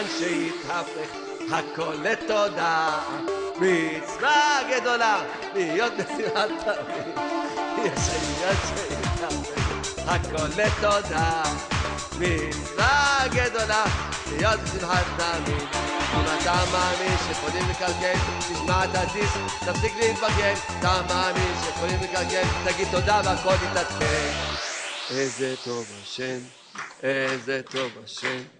עניין שהתהפך הכל לתודה. מצווה גדולה להיות נשיאת תמיד הכל לתודה. מצווה גדולה להיות בשמחת תמיד אם אתה מאמין שיכולים לקלקל תשמע את הדיסק תפסיק להתבגן אתה מאמין שיכולים לקלקל תגיד תודה והכל יתעדכן. איזה טוב השם איזה טוב השם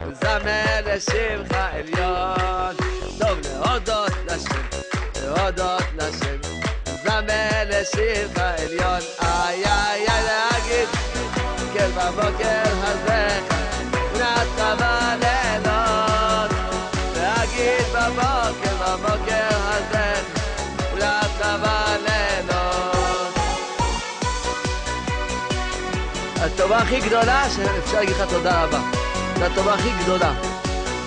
זמר לשמך עליון. טוב להודות לשם, להודות לשם. זמר לשמך עליון. איי איי איי להגיד, כן בבוקר הזה, נתת בלילות. להגיד בבוקר, בבוקר הזה, נתת בלילות. הטובה הכי גדולה שאפשר להגיד לך תודה רבה. זו הטובה הכי גדולה.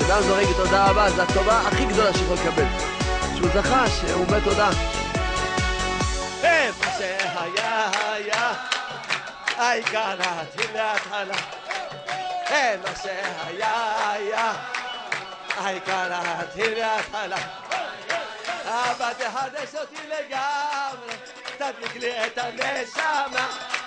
אדם זורק תודה רבה, זו הטובה הכי גדולה שיכול לקבל. שהוא זכה, שהוא אומר תודה. איפה שהיה היה, העיקר להתחיל להתחלה. איפה שהיה היה, העיקר להתחיל להתחלה. אבא תחדש אותי לגמרי, תדליק לי את הנשמה.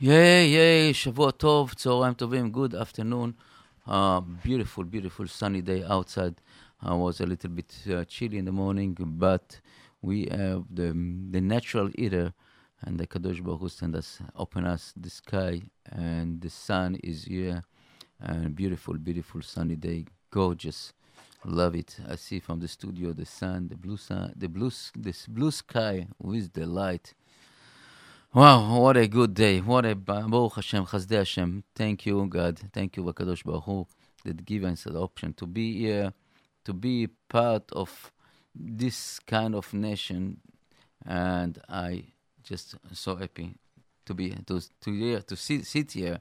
ייי, ייי, שבוע טוב, צהריים טובים, good afternoon. Uh, beautiful, beautiful sunny day outside. Uh, was a little bit uh, chilly in the morning, but we have the, the natural eater and the Kadosh Baruch Hu send us, open us the sky, and the sun is here. And beautiful, beautiful sunny day, gorgeous. Love it. I see from the studio the sun, the blue sun, the blue, s- this blue sky with the light. Wow, what a good day. What a ba- Baruch Hashem, Chasdei Hashem. Thank you, God. Thank you, Bakadosh Baruch Hu, that give us the option to be here, to be part of this kind of nation. And I just so happy to be to to here to sit, sit here.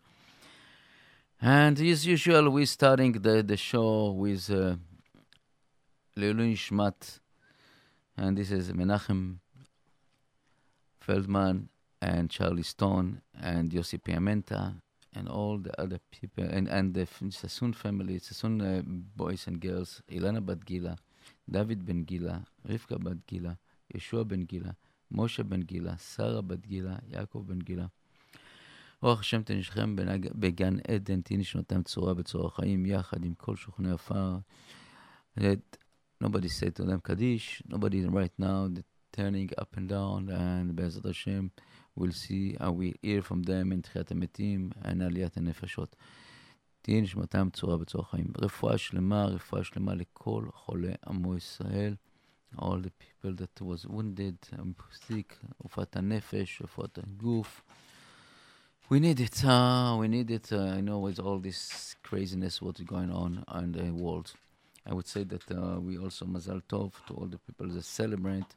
And as usual, we're starting the, the show with uh, Ishmat. And this is Menachem Feldman and Charlie Stone and Yossi Piamenta and all the other people and, and the F- Sassoon family, Sassoon uh, boys and girls, Ilana Bat Gila, David Ben Gila, Rivka Bat Gila, Yeshua Ben Gila, Moshe Ben Gila, Sarah Bat Gila, Yaakov Ben Gila. רוח השם תנשכם בנג- בגן עדן, תהי נשמתם צורה בצורה חיים, יחד עם כל שוכני עפר. That nobody said to them Kaddish, nobody right now they're turning up and down, and בעזרת השם, we'll see, uh, we hear from them in תחיית המתים and עליית הנפשות. תהי נשמתם צורה בצורה חיים. רפואה שלמה, רפואה שלמה לכל חולי עמו ישראל. all the people that was wounded, um, sick, רפואת הנפש, רפואת הגוף. We need it. Uh, we need it. Uh, I know with all this craziness, what's going on in the world. I would say that uh, we also mazal tov to all the people that celebrate.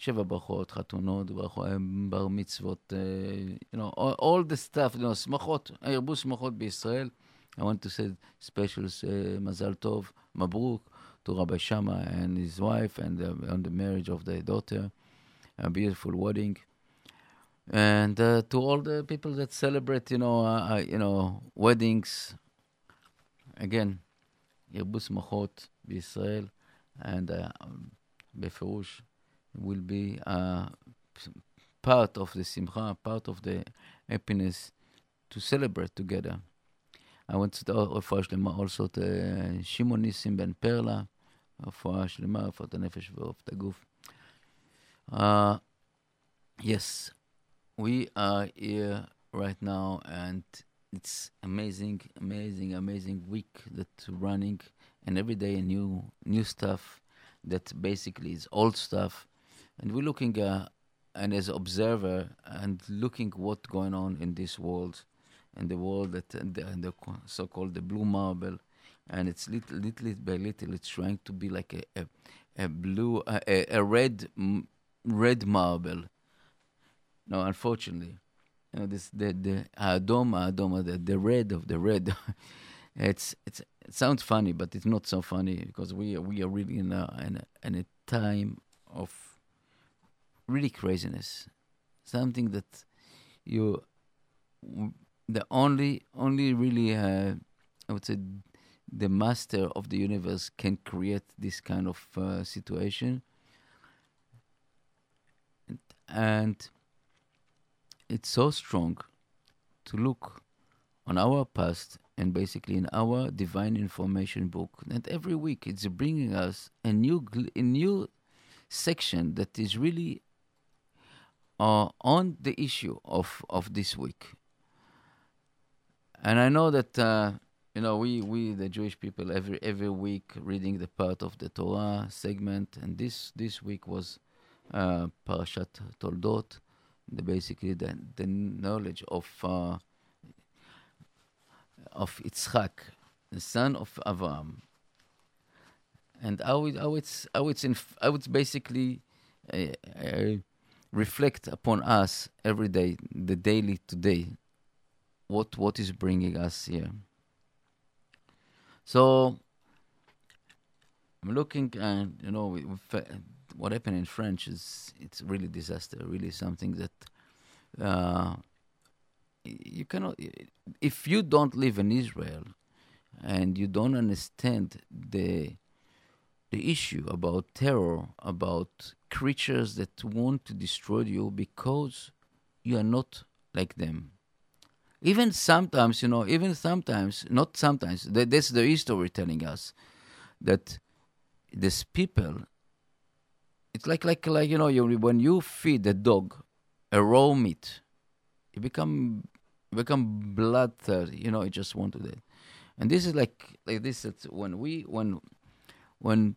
שבע ברכות, חתונות, ברכות, בר מצוות, uh, you know, all, all the stuff, you know, שמחות, הרבו שמחות בישראל. I want to say special uh, מזל טוב, מברוק, to Rabbi Shama and his wife, and uh, on the marriage of their daughter, a beautiful wedding. And uh, to all the people that celebrate, you know, uh, uh, you know, weddings. Again, ירבו שמחות בישראל, and uh, בפירוש will be uh, part of the simcha, part of the happiness to celebrate together. I want to Refuah Shlema also to Shimon Nissim Ben Perla, Refuah Shlema, Refuat Nefesh the Aguf. Uh, yes, we are here right now and it's amazing, amazing, amazing week that's running and every day a new new stuff that basically is old stuff and we're looking uh, and as observer and looking what's going on in this world, in the world that and the, and the so-called the blue marble, and it's little, little by little it's trying to be like a a, a blue a, a red red marble. No, unfortunately you know this the the Adom Adom the, the red of the red. it's it's it sounds funny, but it's not so funny because we are, we are really in a, in a in a time of really craziness, something that you the only only really uh, I would say the master of the universe can create this kind of uh, situation. And, and it's so strong to look on our past and basically in our divine information book that every week it's bringing us a new a new section that is really uh, on the issue of of this week. And i know that uh, you know we we the jewish people every every week reading the part of the torah segment and this this week was uh, parashat toldot the basically the, the knowledge of uh, of Yitzchak, the son of Avraham, and how it, how it's how it's in how it's basically uh, uh, reflect upon us every day, the daily today, what what is bringing us here. So I'm looking, and you know, what happened in French is it's really disaster, really something that uh, you cannot. If you don't live in Israel and you don't understand the the issue about terror, about creatures that want to destroy you because you are not like them. Even sometimes, you know, even sometimes, not sometimes, that, that's the history telling us that these people it's like like like you know you, when you feed a dog a raw meat, it become become bloodthirsty. You know, it just want to do it. And this is like like this. That when we when when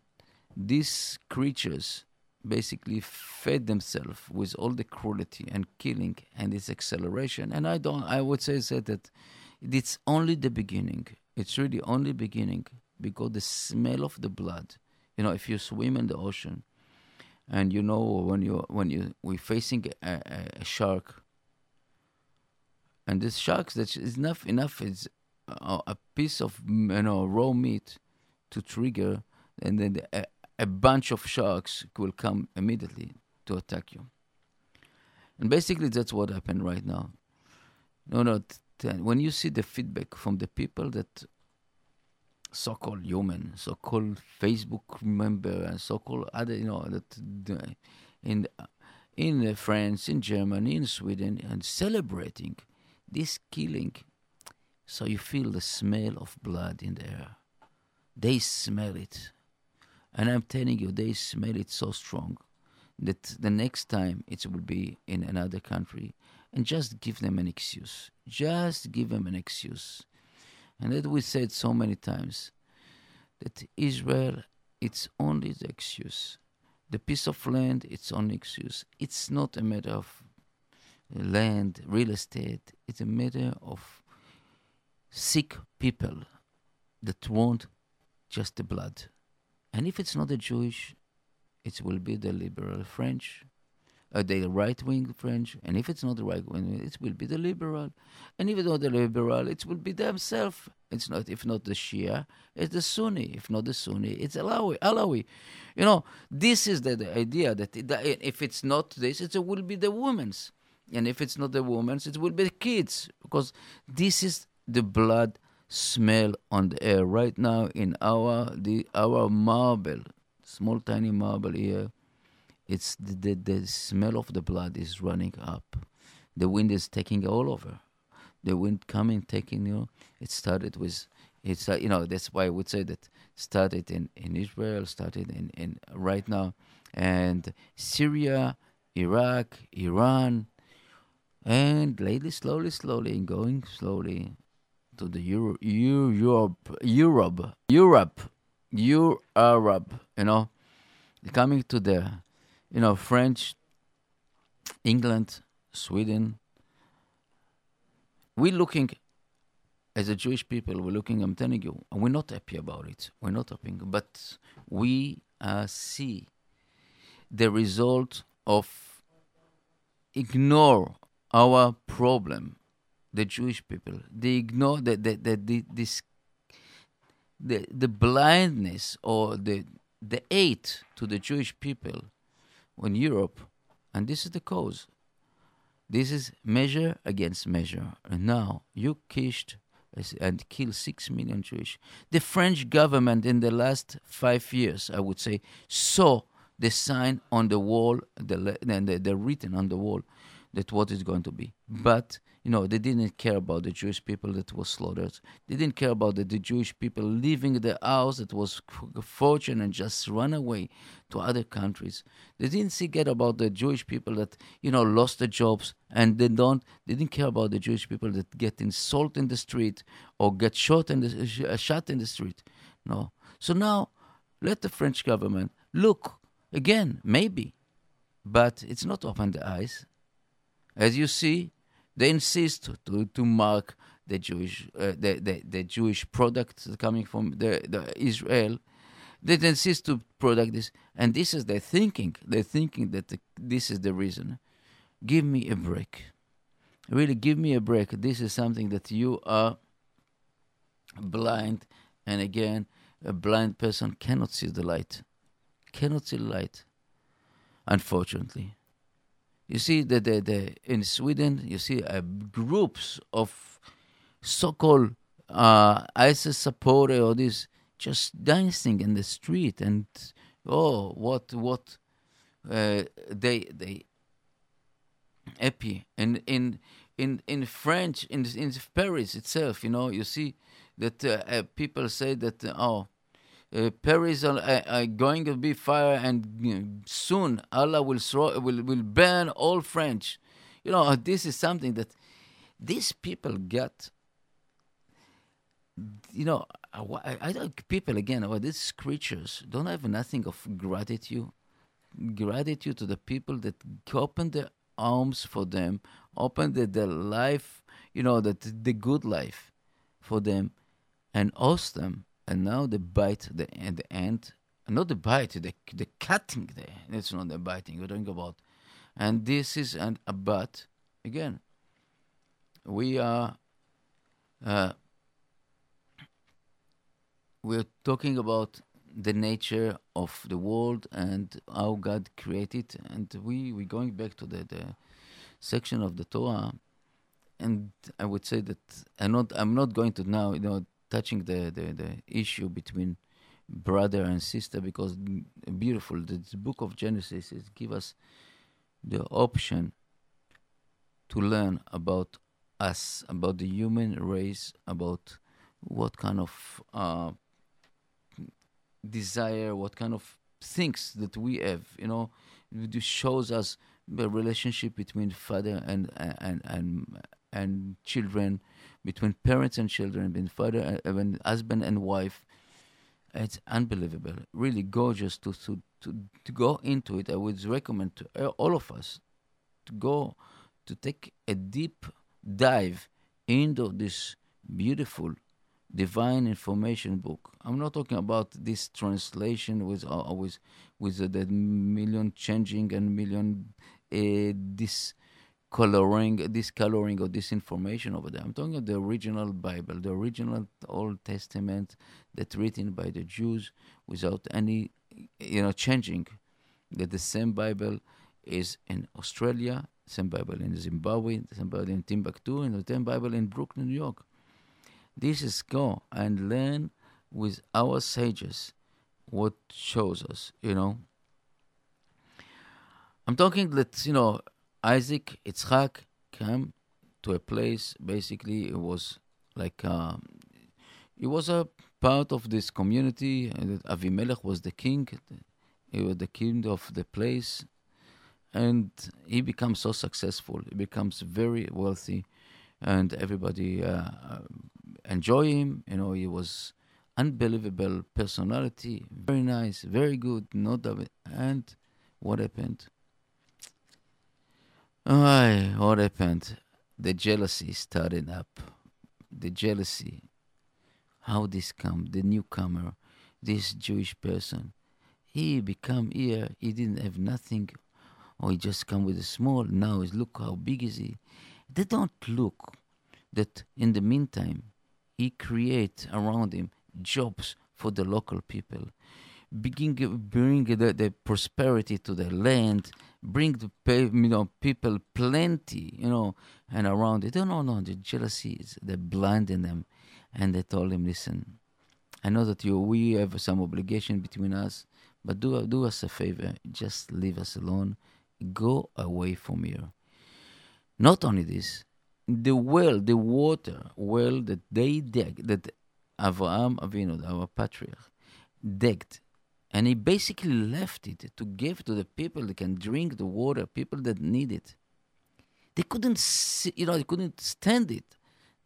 these creatures basically fed themselves with all the cruelty and killing and its acceleration. And I don't. I would say said that it's only the beginning. It's really only beginning because the smell of the blood. You know, if you swim in the ocean and you know when you when you we're facing a, a, shark and this shark that is enough enough is a, a, piece of you know raw meat to trigger and then a bunch of sharks will come immediately to attack you and basically that's what happened right now no no when you see the feedback from the people that so-called human, so-called Facebook member, and so-called other, you know, that in in France, in Germany, in Sweden, and celebrating this killing. So you feel the smell of blood in the air. They smell it, and I'm telling you, they smell it so strong that the next time it will be in another country, and just give them an excuse. Just give them an excuse and that we said so many times that Israel, it's only the excuse. The piece of land, it's only excuse. It's not a matter of land, real estate. It's a matter of sick people that want just the blood. And if it's not the Jewish, it will be the liberal French, uh, the right wing French, and if it's not the right wing, it will be the liberal, and if it's not the liberal, it will be themselves. It's not if not the Shia, it's the Sunni. If not the Sunni, it's Alawi. Alawi. You know, this is the, the idea that, it, that if it's not this, it will be the women's, and if it's not the women's, it will be the kids, because this is the blood smell on the air right now in our the our marble, small tiny marble here it's the, the, the smell of the blood is running up. The wind is taking all over. The wind coming, taking you. It started with, it's uh, you know that's why I would say that started in, in Israel, started in, in right now, and Syria, Iraq, Iran, and lately, slowly, slowly, going slowly to the Euro, Europe, Europe, Europe, Europe, you know, coming to the you know, French, England, Sweden. We're looking, as a Jewish people, we're looking, I'm telling you, and we're not happy about it. We're not happy, but we uh, see the result of ignore our problem, the Jewish people. They ignore the, the, the, this the, the blindness or the the hate to the Jewish people in Europe, and this is the cause. This is measure against measure. And now you killed and killed six million Jewish. The French government in the last five years, I would say, saw the sign on the wall, the, the, the written on the wall, that what is going to be. But you know, they didn't care about the Jewish people that was slaughtered. They didn't care about the, the Jewish people leaving the house that was fortune and just run away to other countries. They didn't see get about the Jewish people that you know lost their jobs and they don't. They didn't care about the Jewish people that get insulted in the street or get shot in the uh, shot in the street. No. So now, let the French government look again, maybe, but it's not open the eyes. As you see, they insist to, to mark the Jewish uh, the, the, the Jewish products coming from the, the Israel. They insist to product this, and this is their thinking. They're thinking that the, this is the reason. Give me a break. Really, give me a break. This is something that you are blind, and again, a blind person cannot see the light. Cannot see light. Unfortunately. You see that the, the, in Sweden, you see uh, groups of so-called uh, ISIS supporters or this just dancing in the street and oh what what uh, they they happy. And in in in French in in Paris itself you know you see that uh, uh people say that oh uh, Paris are, going to be fire, and soon Allah will throw, will will burn all French. You know, uh, this is something that these people get. You know, uh, I, I think people again, or these creatures don't have nothing of gratitude. Gratitude to the people that open their arms for them, open the, their life, you know, that the good life for them, and host them now the bite the the end. Not the bite, the the cutting there. It's not the biting we're talking about. And this is an but again. We are uh, we're talking about the nature of the world and how God created, and we we're going back to the, the section of the Torah, and I would say that I'm not I'm not going to now you know touching the, the, the issue between brother and sister because beautiful. The, the book of genesis is give us the option to learn about us about the human race about what kind of uh, desire what kind of things that we have you know. It shows us the relationship between father and and and and children between parents and children, between father, and uh, husband and wife. It's unbelievable, really gorgeous to, to, to, to go into it. I would recommend to uh, all of us to go to take a deep dive into this beautiful divine information book. I'm not talking about this translation with uh, with the million changing and million uh, this coloring, this coloring or this information over there. I'm talking of the original Bible, the original Old Testament that's written by the Jews without any, you know, changing. That the same Bible is in Australia, same Bible in Zimbabwe, same Bible in Timbuktu, and the same Bible in Brooklyn, New York. This is go and learn with our sages what shows us, you know. I'm talking that, you know, Isaac, Yitzchak came to a place, basically, it was like, um, it was a part of this community. Avimelech was the king, he was the king of the place, and he becomes so successful. He becomes very wealthy, and everybody uh, enjoy him. You know, he was unbelievable personality, very nice, very good, not. And what happened? Aye, what happened? The jealousy started up. The jealousy. How this come? The newcomer, this Jewish person, he become here. He didn't have nothing, or he just come with a small. Now is look how big is he? They don't look that in the meantime he create around him jobs for the local people begin bring the, the prosperity to the land, bring the you know people plenty, you know, and around it. No, no, no. The jealousy is they blinding them, and they told him, listen, I know that you we have some obligation between us, but do do us a favor, just leave us alone, go away from here. Not only this, the well, the water well that they dig, that Avraham Avinu, our patriarch, digged and he basically left it to give to the people that can drink the water, people that need it. They couldn't, see, you know, they couldn't stand it.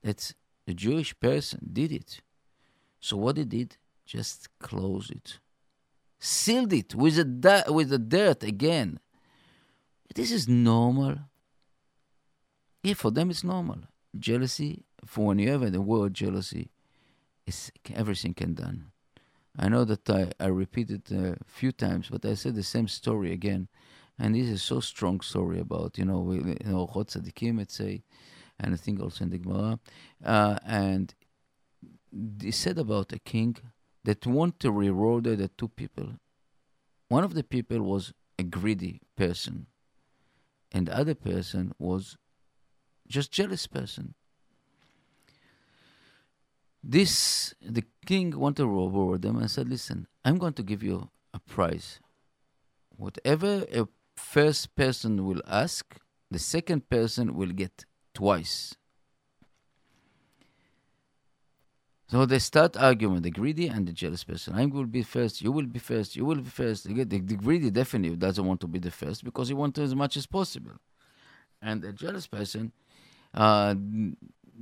That a Jewish person did it. So what he did, just close it, sealed it with di- with the dirt again. This is normal. Yeah, for them it's normal. Jealousy, for when you have the word jealousy, is everything can done. I know that I, I repeated a few times, but I said the same story again. And this is so strong story about, you know, we, you know, Chod Tzadikim, let's say, and I think also in the Gemara. Uh, and he said about a king that wanted to reward the two people. One of the people was a greedy person, and the other person was just jealous person. This the king wanted to reward them and said, "Listen, I'm going to give you a prize. Whatever a first person will ask, the second person will get twice." So they start arguing, the greedy and the jealous person. I will be first, you will be first, you will be first. The, the, the greedy definitely doesn't want to be the first because he wants as much as possible. And the jealous person uh,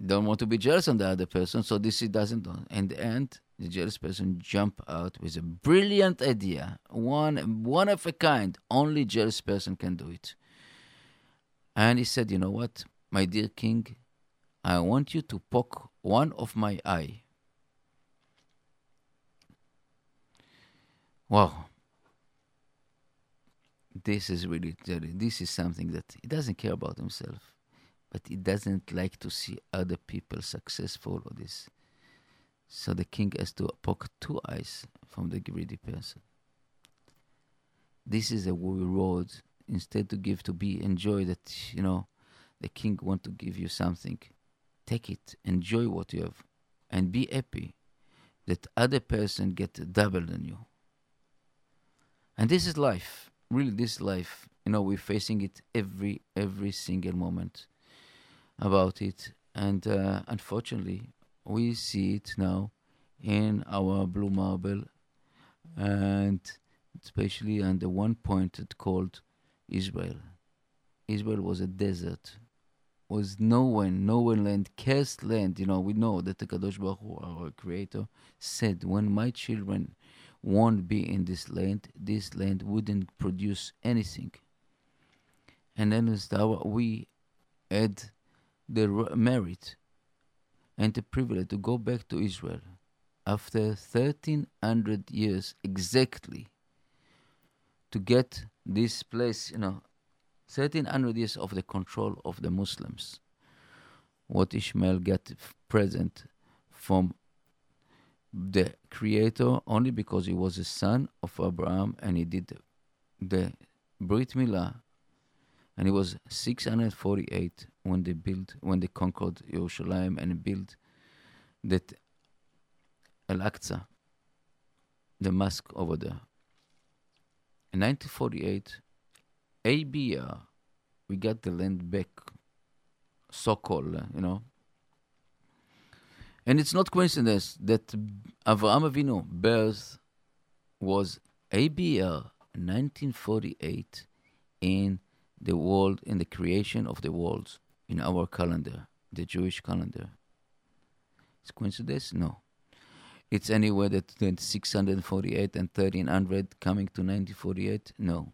don't want to be jealous on the other person, so this he doesn't do. In the end, the jealous person jump out with a brilliant idea, one one of a kind. Only jealous person can do it. And he said, "You know what, my dear king, I want you to poke one of my eye." Wow. This is really, this is something that he doesn't care about himself but he doesn't like to see other people successful or this. So the king has to poke two eyes from the greedy person. This is a reward instead to give to be enjoy that you know the king want to give you something. Take it, enjoy what you have, and be happy that other person get double than you. And this is life. Really this life. You know, we're facing it every every single moment about it, and uh, unfortunately, we see it now in our blue marble, and especially the one point it called Israel. Israel was a desert, was no one, no one land, cursed land. You know, we know that the Kadosh Baruch Hu, our Creator, said, "When my children won't be in this land, this land wouldn't produce anything." And then as our, we had the merit and the privilege to go back to Israel after 1300 years exactly to get this place, you know, 1300 years of the control of the Muslims. What Ishmael get present from the Creator only because he was a son of Abraham and he did the Brit Milah, and he was 648 when they built when they conquered Jerusalem and built that Al Aqsa, the mosque over there. In 1948, ABR, we got the land back, so called, eh, you know. And it's not coincidence that Avraham Avinu birth was ABR 1948 in the world, in the creation of the world, in our calendar, the Jewish calendar. It's coincidence? No. It's anywhere that 648 and 1300 coming to 1948? No.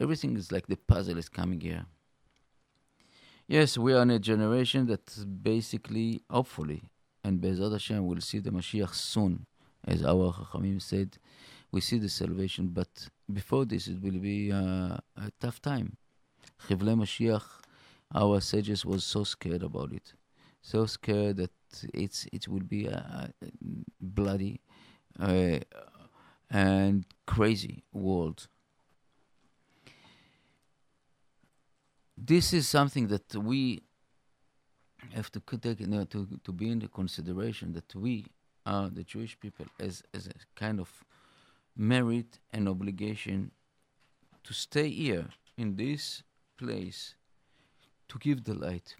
Everything is like the puzzle is coming here. Yes, we are in a generation that basically, hopefully, and Bezat Hashem will see the Mashiach soon, as our Chachamim said, we see the salvation, but before this it will be uh, a tough time. Chivle Mashiach, our sages was so scared about it, so scared that it's it will be a, a bloody uh, and crazy world. This is something that we have to take you know, to to be in the consideration that we are the Jewish people as as a kind of merit and obligation to stay here in this place to give the light.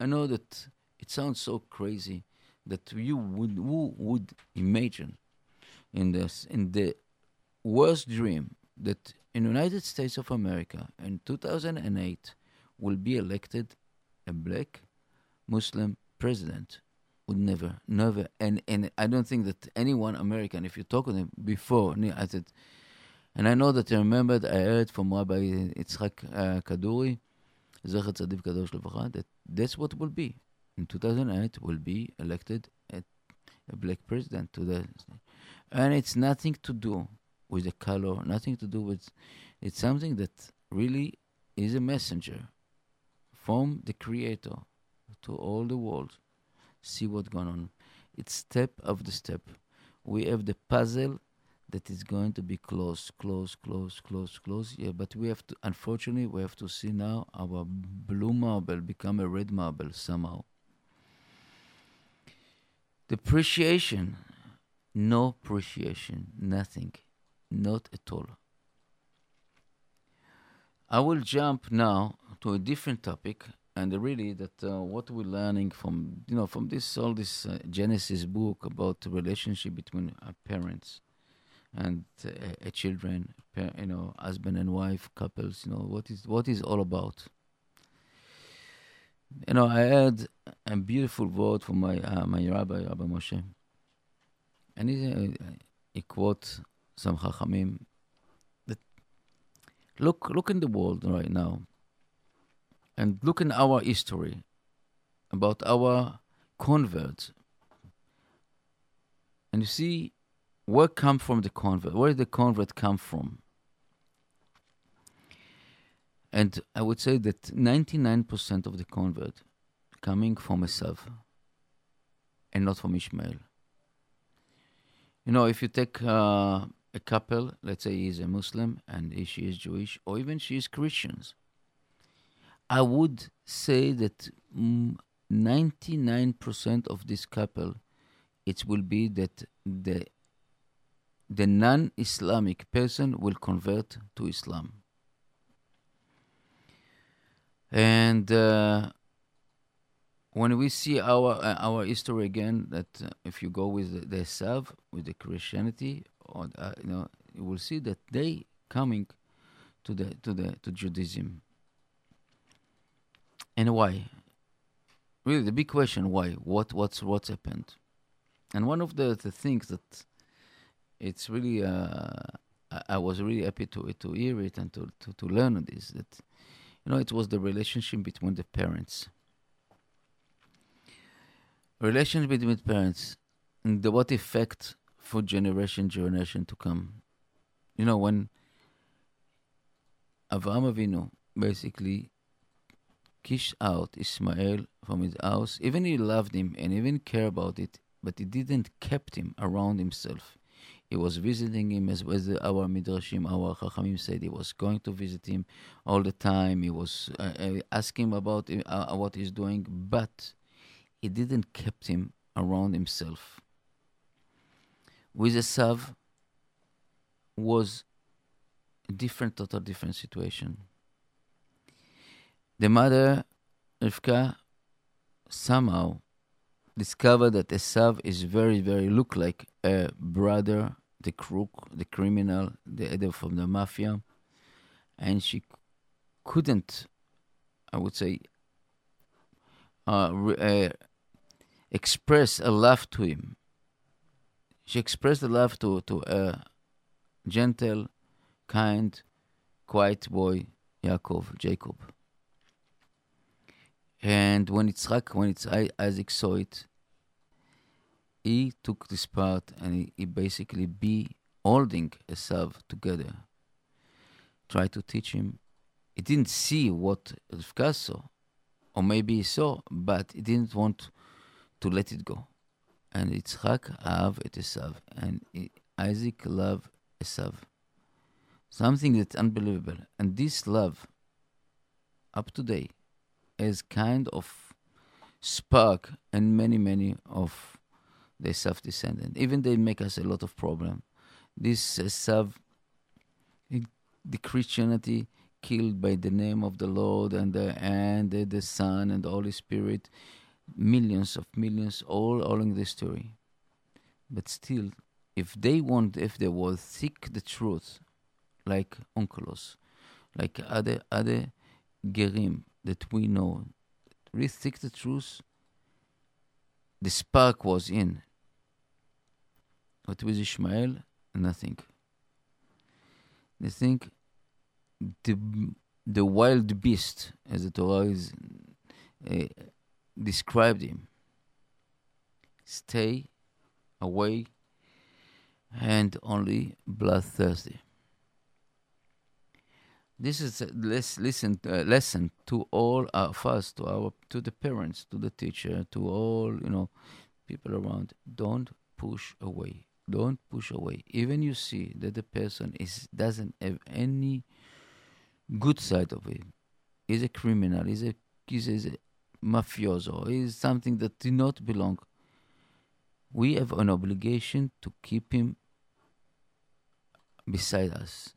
I know that it sounds so crazy that you would who would imagine in this in the worst dream that in United States of America in 2008 will be elected a black Muslim president would never, never, and and I don't think that anyone American, if you talk to them before, I said, and I know that I remembered, I heard from Rabbi Yitzchak uh, Kaduri, Zecher Tzadik Kadosh Livracha, that that's what will be. In 2008, will be elected a, a black president to the, and it's nothing to do with the color, nothing to do with, it's something that really is a messenger from the Creator to all the world see what's going on. It's step the step. We have the puzzle that is going to be close, close, close, close, close. Yeah, but we have to. Unfortunately, we have to see now our blue marble become a red marble somehow. Depreciation, no appreciation, nothing, not at all. I will jump now to a different topic and really that uh, what we're learning from you know from this all this uh, genesis book about the relationship between uh, parents and uh, children you know husband and wife couples you know what is what is all about? You know i had a beautiful word from my uh, my rabbi rabbi moshe. And he, uh, he quote some chachamim that look look in the world right now and look in our history about our converts. And you see where come from the convert? Where did the convert come from? And i would say that 99% of the convert coming from Esav and not from ishmael. You know if you take uh, a couple let's say he's a muslim and she is jewish or even she is christians I would say that 99% of this couple, it will be that the the non-Islamic person will convert to Islam. And uh, when we see our uh, our history again, that uh, if you go with the, the with the Christianity, or uh, you know, you will see that they coming to the to the to Judaism and why? Really, the big question: Why? What? What's what's happened? And one of the, the things that it's really uh, I, I was really happy to to hear it and to, to, to learn this that you know it was the relationship between the parents. Relationship between parents and the what effect for generation generation to come. You know when Avraham Avinu basically kished out Ishmael from his house. Even he loved him and even cared about it, but he didn't kept him around himself. He was visiting him as, as our midrashim, our chachamim said. He was going to visit him all the time. He was uh, uh, asking about uh, what he's doing, but he didn't kept him around himself. With Esav was a different, total different situation. The mother, Rivka, somehow discovered that Esav is very, very look like a brother, the crook, the criminal, the head from the mafia, and she couldn't, I would say, uh, re- uh, express a love to him. She expressed a love to to a gentle, kind, quiet boy, Yaakov, Jacob. And when Yitzchak, when it's Isaac saw it, he took this part and he, he basically be holding Esav together. Try to teach him. He didn't see what Rivka saw, or maybe he saw, but he didn't want to let it go. And Yitzchak have et Esav, and Isaac love Esav. Something that's unbelievable. And this love, up to date, as kind of spark and many, many of the Esav descendant. Even they make us a lot of problem. This uh, Esav, the Christianity killed by the name of the Lord and the and the, the Son and the Holy Spirit, millions of millions all along the story. But still, if they want, if they will seek the truth, like Onkelos, like other other gerim, that we know, really seek the truth, the spark was in. But with Ishmael, nothing. They think the the wild beast, as the Torah is uh, described him, stay away and only bloodthirsty. This is a less, listen, uh, lesson to all of us, to our, to the parents, to the teacher, to all you know, people around. Don't push away. Don't push away. Even you see that the person is doesn't have any good side of him. He's a criminal. He's a he's a mafioso. He's something that did not belong. We have an obligation to keep him beside us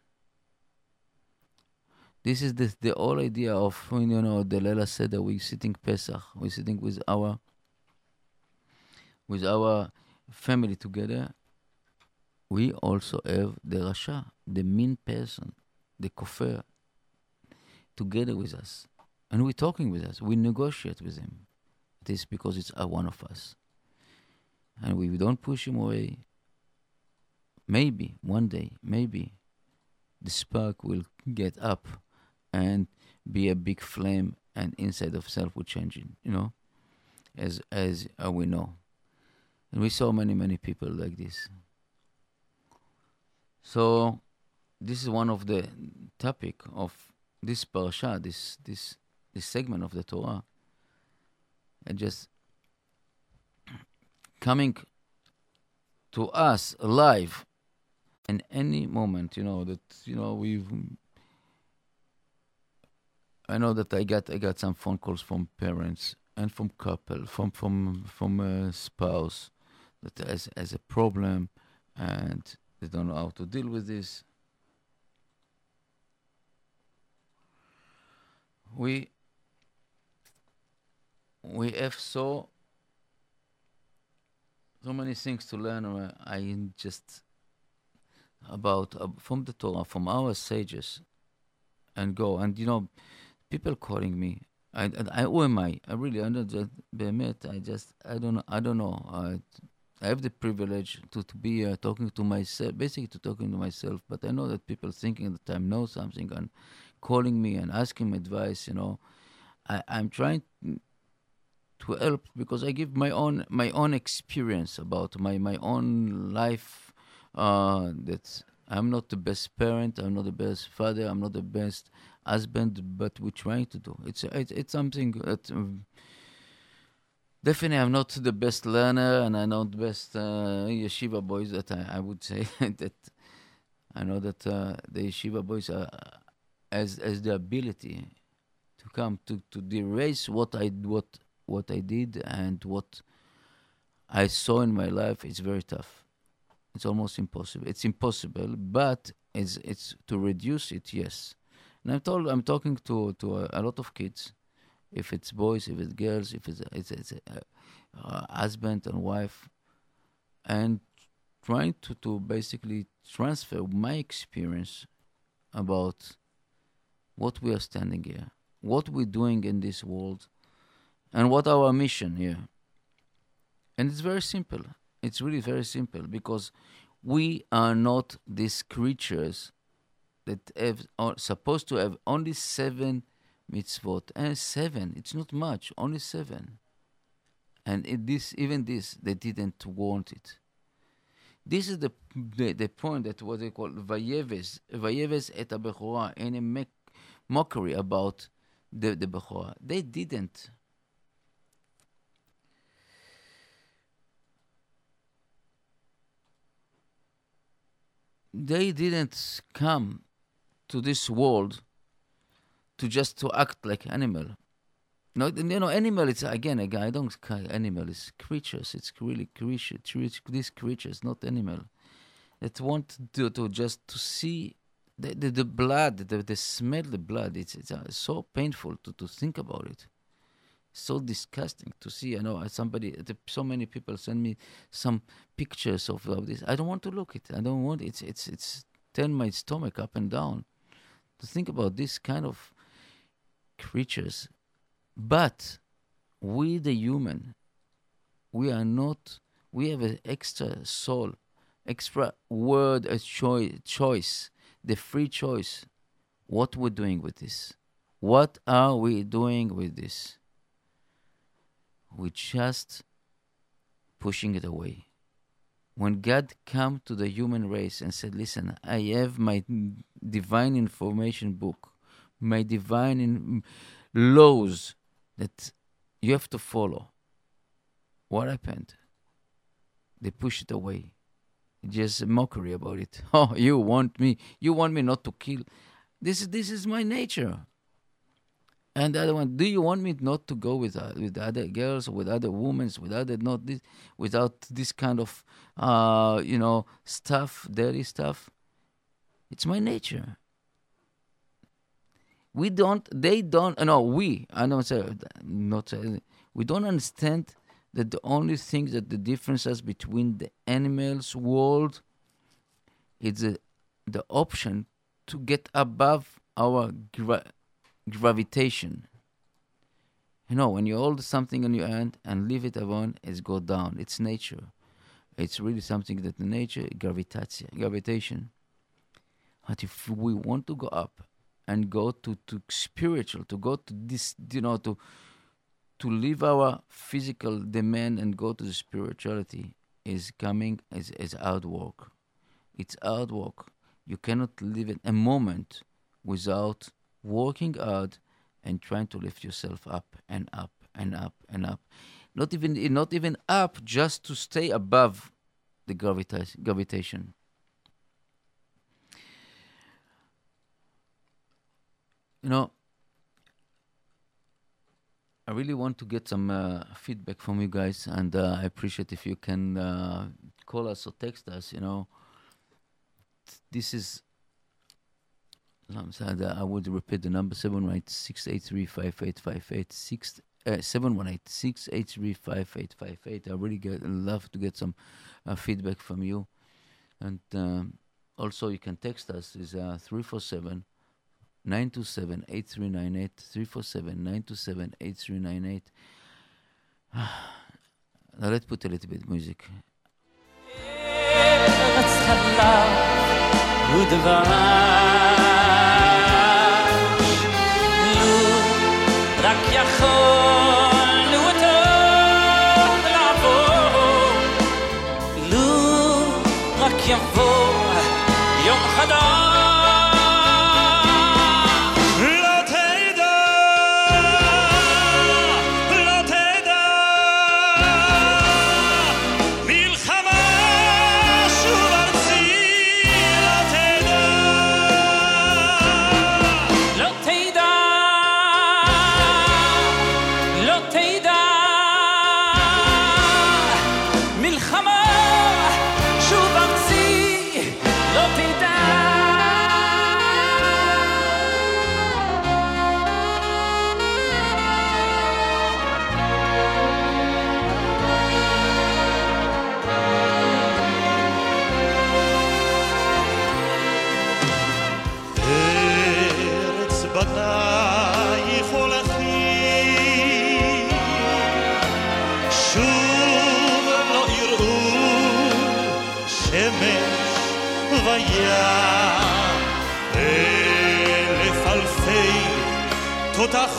this is the the whole idea of you know the Lela said that we sitting Pesach, We're sitting with our with our family together. We also have the Rasha, the mean person, the kofir, together with us, and we're talking with us. We negotiate with him. It is because it's one of us, and we don't push him away. Maybe one day, maybe the spark will get up and be a big flame and inside of self will changing you know as as uh, we know. And we saw many many people like this. So this is one of the topic of this parasha this this this segment of the torah. And just coming to us alive in any moment you know that you know we've I know that I got I got some phone calls from parents and from couple, from from from a spouse that has has a problem and they don't know how to deal with this. We we have so so many things to learn. I just about uh, from the Torah, from our sages, and go and you know people calling me. I, I, who am I? I really, I don't just, I just, I don't know, I don't know. I, I have the privilege to, to be uh, talking to myself, basically to talking to myself, but I know that people thinking that I know something and calling me and asking advice, you know. I, I'm trying to help because I give my own my own experience about my, my own life uh, that I'm not the best parent, I'm not the best father, I'm not the best husband. But we're trying to do. It's it's, it's something that um, definitely I'm not the best learner, and I'm not the best uh, yeshiva boys. That I, I would say that I know that uh, the yeshiva boys are as as the ability to come to to erase what I what what I did and what I saw in my life. It's very tough. It's almost impossible. It's impossible, but it's it's to reduce it. Yes, and I'm told I'm talking to to a, a lot of kids. If it's boys, if it's girls, if it's it's, it's a, a uh, husband and wife, and trying to, to basically transfer my experience about what we are standing here, what we're doing in this world, and what our mission here. And it's very simple. It's really very simple because we are not these creatures that have, are supposed to have only seven mitzvot. And seven, it's not much, only seven. And this, even this, they didn't want it. This is the the, the point that what they call vayeves, vayeves et abechora, any mockery about the the bechora. They didn't. They didn't come to this world to just to act like animal. No, you know, animal. It's again, again. I don't call animal. It's creatures. It's really creatures. These creatures, not animal, that want to, to just to see the, the, the blood, the, the smell the blood. It's it's uh, so painful to, to think about it. So disgusting to see. I know somebody. So many people send me some pictures of, of this. I don't want to look it. I don't want. it. It's it's it's turn my stomach up and down to think about this kind of creatures but we, the human, we are not, we have an extra soul, extra word, a choice, choice, the free choice. What we're doing with this? What are we doing with this? We're just pushing it away. When God came to the human race and said, "Listen, I have my divine information book, my divine in- laws that you have to follow. What happened? They pushed it away. Just mockery about it. Oh, you want me? You want me not to kill? This is this is my nature. And the other one, do you want me not to go with uh, with other girls, with other women, with other not this, without this kind of, uh, you know, stuff, dirty stuff? It's my nature. We don't they don't no we i don't say not we don't understand that the only thing that the differences between the animals world is the, the option to get above our gra- gravitation. You know when you hold something in your hand and leave it alone it's go down. It's nature. It's really something that the nature gravitation gravitation but if we want to go up and go to, to spiritual, to go to this, you know, to to leave our physical demand and go to the spirituality is coming as, as hard work. It's hard work. You cannot live in a moment without working hard and trying to lift yourself up and up and up and up. Not even not even up, just to stay above the gravita- gravitation. You know, I really want to get some uh, feedback from you guys, and uh, I appreciate if you can uh, call us or text us. You know, this is. I'm sorry, I would repeat the number seven one eight six eight three five eight five eight six uh, seven one eight six eight three five eight five eight. I really get love to get some uh, feedback from you, and um, also you can text us is uh, three four seven 927 8398 347 927 8398 Now let's put a little bit of music. רק יכולנו אותו לעבור לו רק יבוא Mutter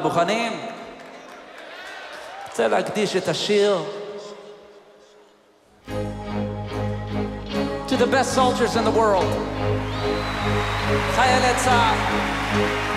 מוכנים? רוצה להקדיש את השיר To the best soldiers in the world, חיילי צה"ל.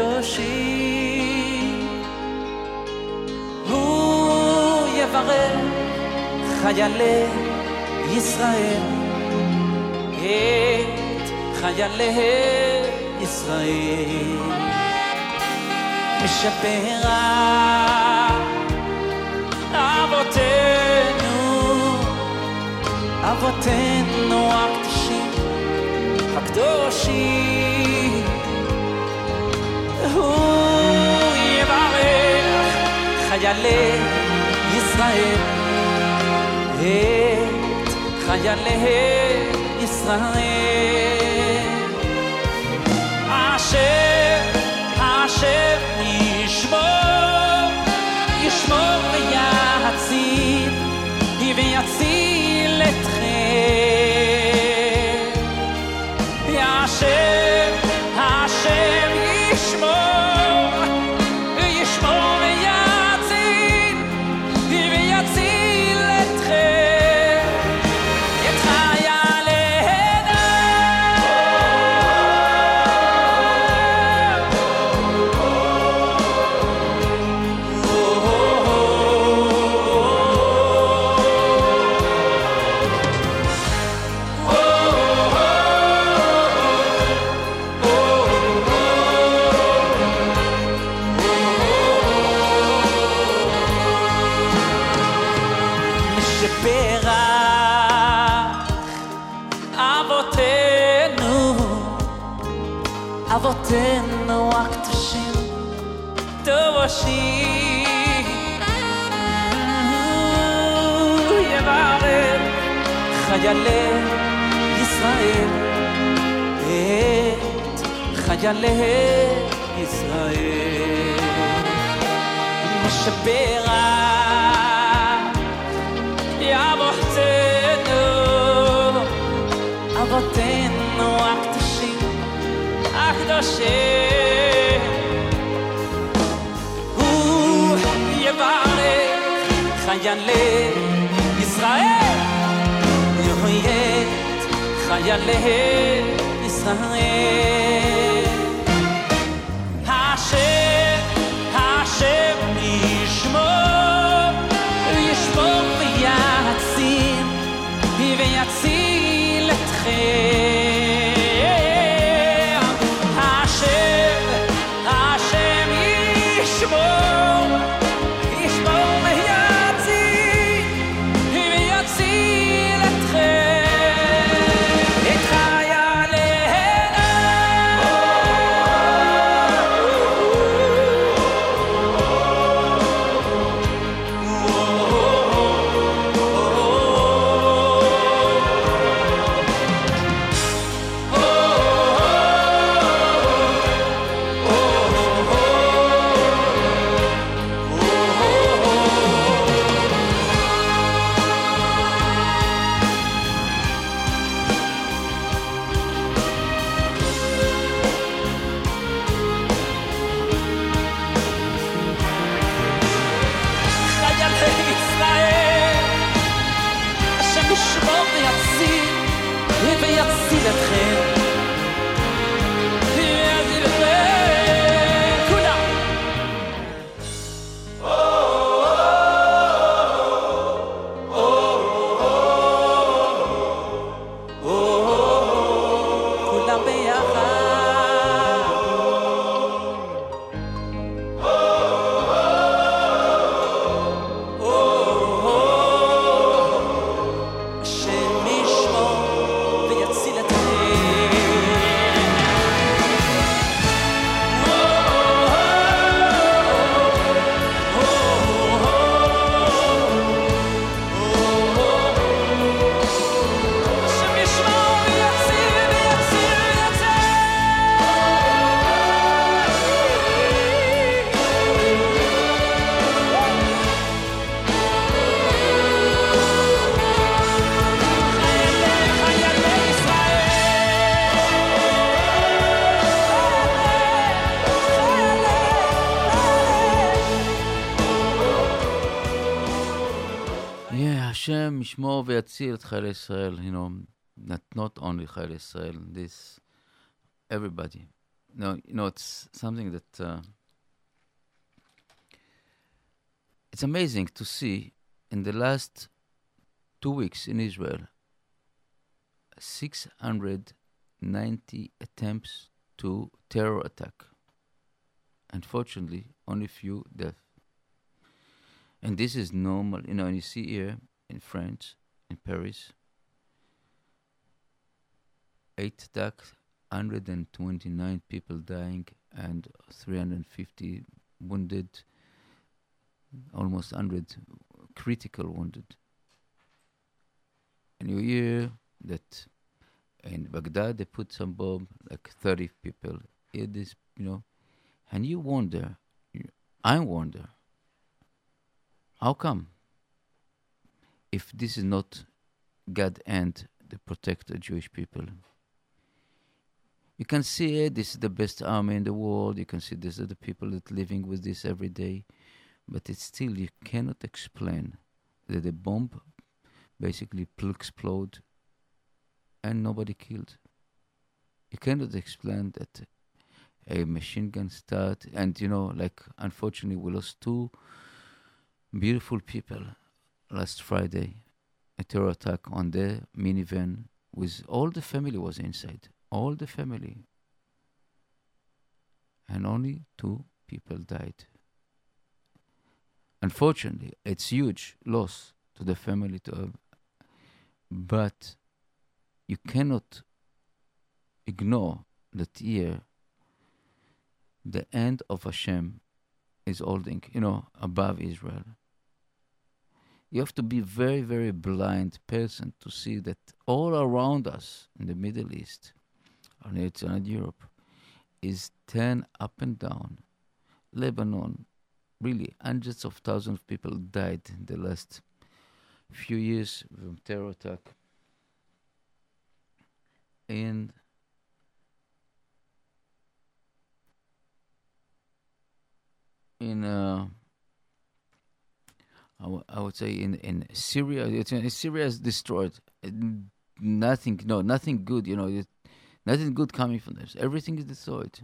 הקדושים. הוא יברך חיילי ישראל, את חיילי ישראל. משפרה אבותינו, אבותינו הקדושים, הקדושים. הוא יברך חיילי ישראל את חיילי ישראל. חיילי ישראל. משפרח אבותינו, אבותינו הקדושים, הקדושים. הוא יברך חיילי ישראל, יויית חיילי ישראל. ישמור ויציל את חיילי ישראל, you know, not, not only חיילי ישראל, this, everybody. No, you know, it's something that, uh, it's amazing to see in the last two weeks in Israel, 690 attempts to terror attack. Unfortunately, only few deaths. And this is normal, you know, and you see here in France, in Paris, eight attacks, 129 people dying, and 350 wounded, almost 100 critical wounded. and you hear that in Baghdad they put some bomb, like 30 people. Hear this, you know, and you wonder, I wonder, how come? If this is not God and the protect the Jewish people. You can see it, this is the best army in the world. You can see these are the people that living with this every day. But it's still, you cannot explain that the bomb basically pl- explode and nobody killed. You cannot explain that a machine gun start and you know, like unfortunately we lost two beautiful people last Friday. A terror attack on the minivan with all the family was inside. All the family. And only two people died. Unfortunately, it's huge loss to the family to have, but you cannot ignore that here the end of Hashem is holding, you know, above Israel. You have to be very, very blind person to see that all around us in the Middle East, and it's not Europe, is turned up and down. Lebanon, really hundreds of thousands of people died in the last few years from terror attack. And in uh, I would say in in Syria, uh, Syria is destroyed. Nothing, no, nothing good. You know, it, nothing good coming from this. Everything is destroyed.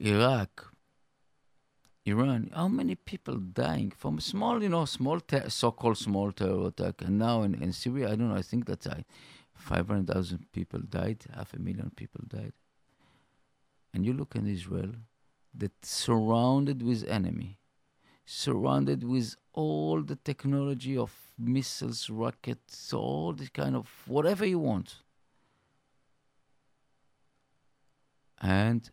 Iraq, Iran. How many people dying from small, you know, small ter- so-called small terror attack, and now in, in Syria, I don't know. I think that's uh, five hundred thousand people died. Half a million people died. And you look in Israel, that surrounded with enemy, surrounded with all the technology of missiles, rockets, all the kind of whatever you want. And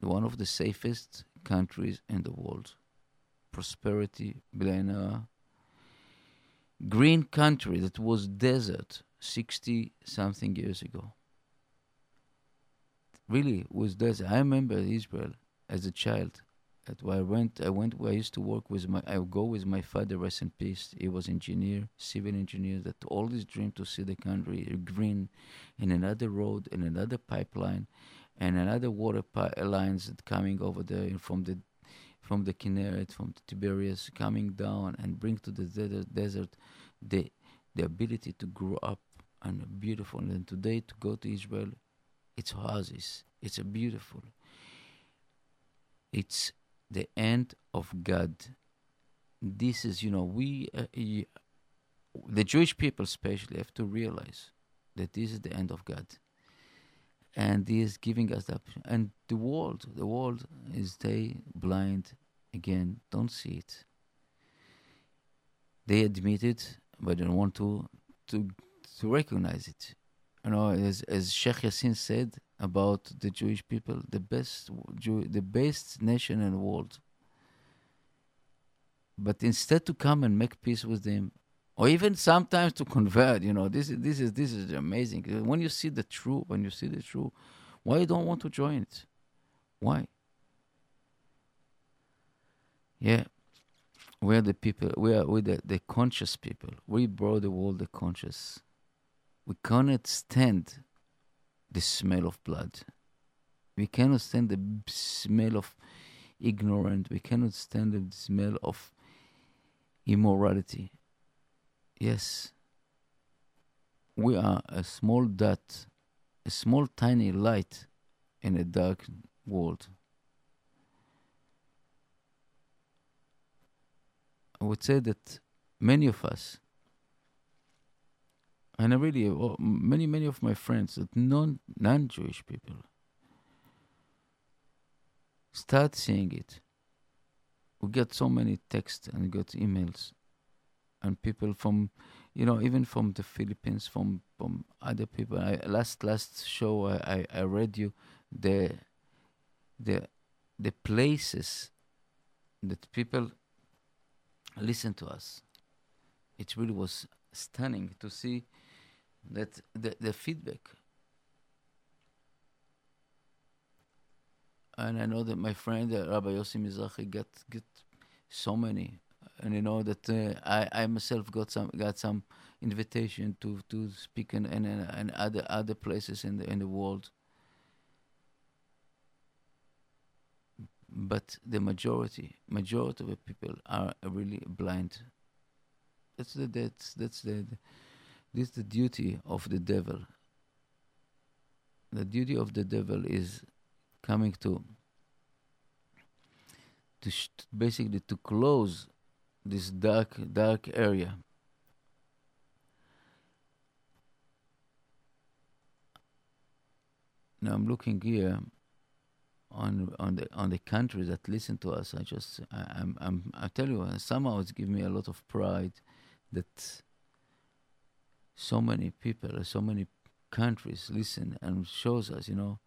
one of the safest countries in the world. Prosperity, billionaire. Green country that was desert 60 something years ago. Really was desert. I remember Israel as a child. At where I went, I went where I used to work with my. I would go with my father, rest in peace. He was engineer, civil engineer. That always dreamed to see the country green, in another road, in another pipeline, and another water pi- lines coming over there from the, from the Kinneret, from the Tiberias, coming down and bring to the desert, desert the, the ability to grow up and beautiful. And today to go to Israel, it's oasis. It's a beautiful. It's the end of God. This is, you know, we, uh, the Jewish people especially, have to realize that this is the end of God. And He is giving us that. And the world, the world is they blind again, don't see it. They admit it, but they don't want to to to recognize it. You know, as as Sheikh Yassin said about the Jewish people, the best Jew, the best nation in the world. But instead to come and make peace with them, or even sometimes to convert, you know, this is this is this is amazing. When you see the truth, when you see the truth, why you don't want to join it? Why? Yeah, we are the people. We are we the, the conscious people. We brought the world the conscious. We cannot stand the smell of blood. We cannot stand the smell of ignorant. We cannot stand the smell of immorality. Yes, we are a small dot, a small tiny light in a dark world. I would say that many of us, and really, many, many of my friends, that non non Jewish people, start seeing it. We get so many texts and get emails, and people from, you know, even from the Philippines, from from other people. I, last last show I, I, I read you the the the places that people listen to us. it really was stunning to see that the, the feedback. And I know that my friend uh, Rabbi Yossi Mizrahi got get so many, and you know that uh, I I myself got some got some invitation to to speak in in other other places in the in the world. But the majority majority of the people are really blind. That's the that's that's the, the this is the duty of the devil. The duty of the devil is coming to to sh- basically to close this dark dark area. Now I'm looking here on on the on the countries that listen to us. I just I, I'm I'm I tell you somehow it's given me a lot of pride that so many people, so many countries listen and shows us, you know.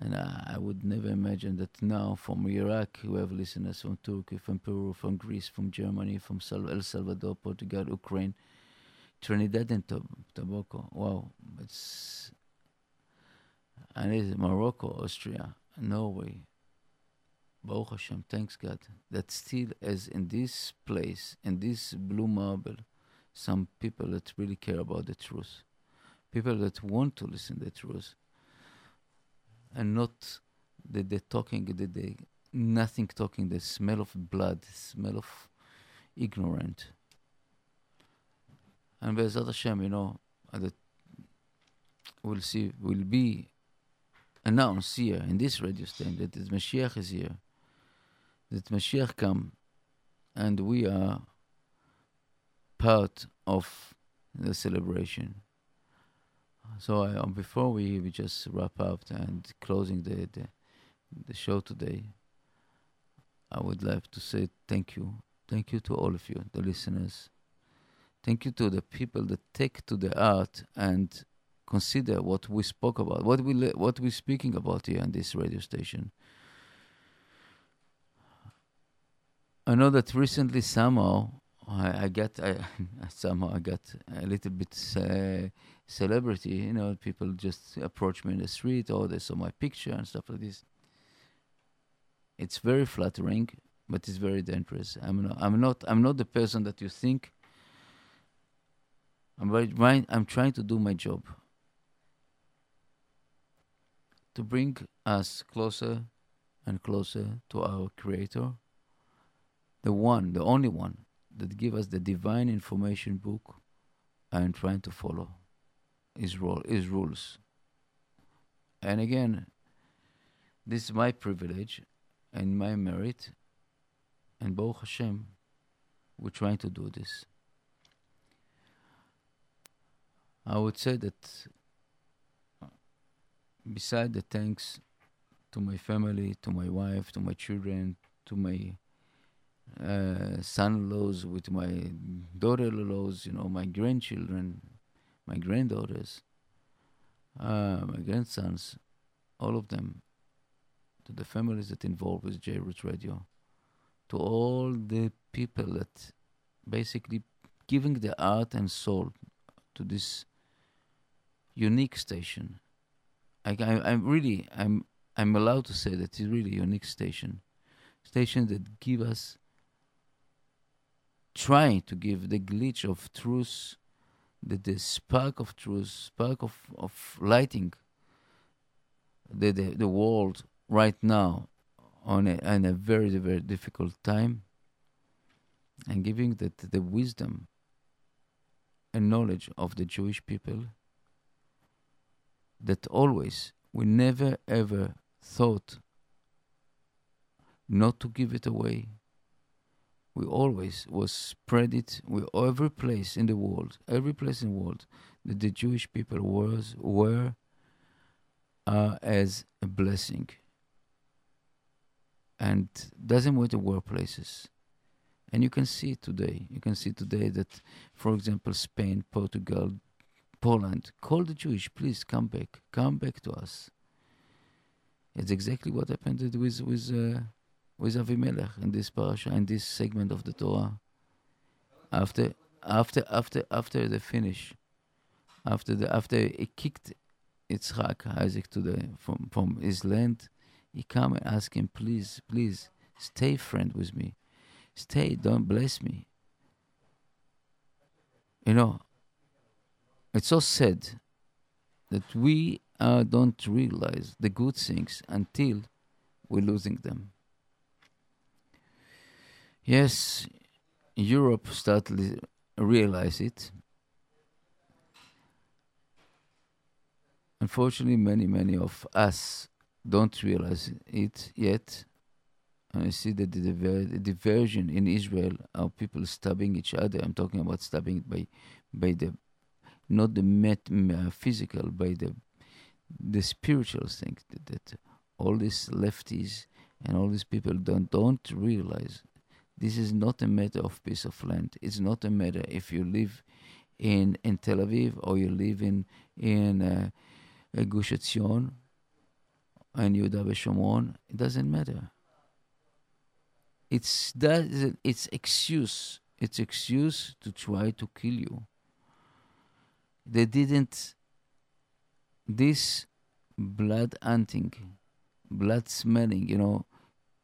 And I, I would never imagine that now from Iraq we have listeners from Turkey, from Peru, from Greece, from Germany, from El Salvador, Portugal, Ukraine, Trinidad and Tob- Tobago. Wow, it's and it's Morocco, Austria, Norway. Baruch Hashem, thanks God, that still as in this place, in this blue marble, some people that really care about the truth, people that want to listen to the truth, and not the, the talking, the, the nothing talking, the smell of blood, the smell of ignorant. And Be'ezat Hashem, you know, that we'll see, will be announced here in this radio station that the Mashiach is here, that Mashiach come, and we are part of the celebration. So I, um, before we, we just wrap up and closing the, the the show today, I would like to say thank you, thank you to all of you, the listeners. Thank you to the people that take to the art and consider what we spoke about, what we le- what we're speaking about here on this radio station. I know that recently somehow I, I got I, somehow I got a little bit uh, celebrity. You know, people just approach me in the street, or they saw my picture and stuff like this. It's very flattering, but it's very dangerous. I'm not. I'm not. I'm not the person that you think. I'm. I'm trying to do my job. To bring us closer and closer to our Creator, the one, the only one that give us the divine information book and trying to follow his role his rules. And again this is my privilege and my merit. And Baruch Hashem we're trying to do this. I would say that beside the thanks to my family to my wife to my children to my uh, son-in-laws, with my daughter-in-laws, you know, my grandchildren, my granddaughters, uh, my grandsons, all of them, to the families that involved with JRoot Radio, to all the people that basically giving the art and soul to this unique station. I, I, I'm really, I'm, I'm allowed to say that it's really a unique station, station that give us trying to give the glitch of truth, the, the spark of truth, spark of, of lighting the, the, the world right now on a, on a very, very difficult time and giving the, the wisdom and knowledge of the Jewish people that always, we never ever thought not to give it away, we always was spread it with every place in the world, every place in the world that the Jewish people was were uh, as a blessing. And doesn't matter where places. And you can see today, you can see today that, for example, Spain, Portugal, Poland, call the Jewish, please come back, come back to us. It's exactly what happened with with uh, with Avimelech in this parasha, in this segment of the Torah. After after after after the finish, after the after he kicked Yitzhak Isaac to the from from his land, he come and ask him, please, please, stay friend with me, stay, don't bless me. You know, it's so sad that we uh, don't realize the good things until we're losing them. Yes, Europe started to realize it. Unfortunately, many, many of us don't realize it yet. And I see that the, diver- the diversion in Israel are people stabbing each other. I'm talking about stabbing by, by the, not the met, uh, physical, by the, the spiritual thing. That, that all these lefties and all these people don't don't realize this is not a matter of piece of land. It's not a matter if you live in in Tel Aviv or you live in in uh, Gush Etzion and Yehuda Shomron. It doesn't matter. It's that it's excuse. It's excuse to try to kill you. They didn't. This blood hunting, blood smelling, you know,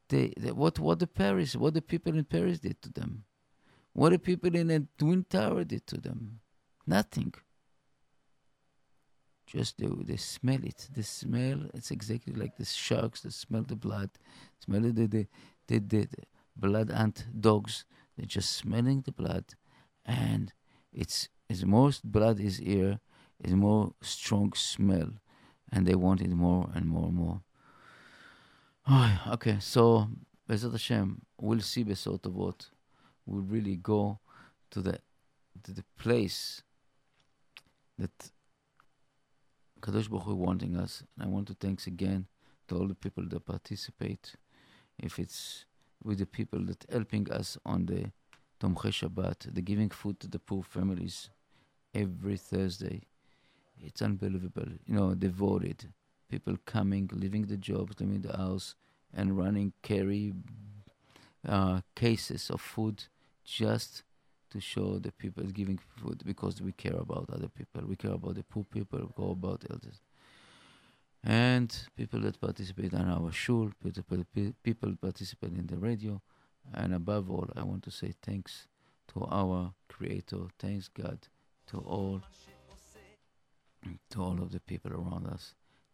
they, they, what what the Paris, what the people in Paris did to them, what the people in the Twin Tower did to them, nothing. Just they, they smell it. The smell, it's exactly like the sharks that smell the blood, smell the the the, the, the blood ant dogs. They're just smelling the blood, and it's as most blood is here, is more strong smell, and they want it more and more and more. Okay, so Be'ezat Hashem, we'll see Besorot Tovot. We'll really go to the to the place that Kadosh Baruch Hu wanting us. And I want to thanks again to all the people that participate. If it's with the people that helping us on the Tomchei Shabbat, the giving food to the poor families every Thursday. It's unbelievable. You know, devoted people coming, leaving the jobs, leaving the house, and running carry uh, cases of food just to show the people giving food because we care about other people. We care about the poor people. We care about elders. And people that participate in our shul, people, people participate in the radio. And above all, I want to say thanks to our Creator. Thanks God to all, to all of the people around us.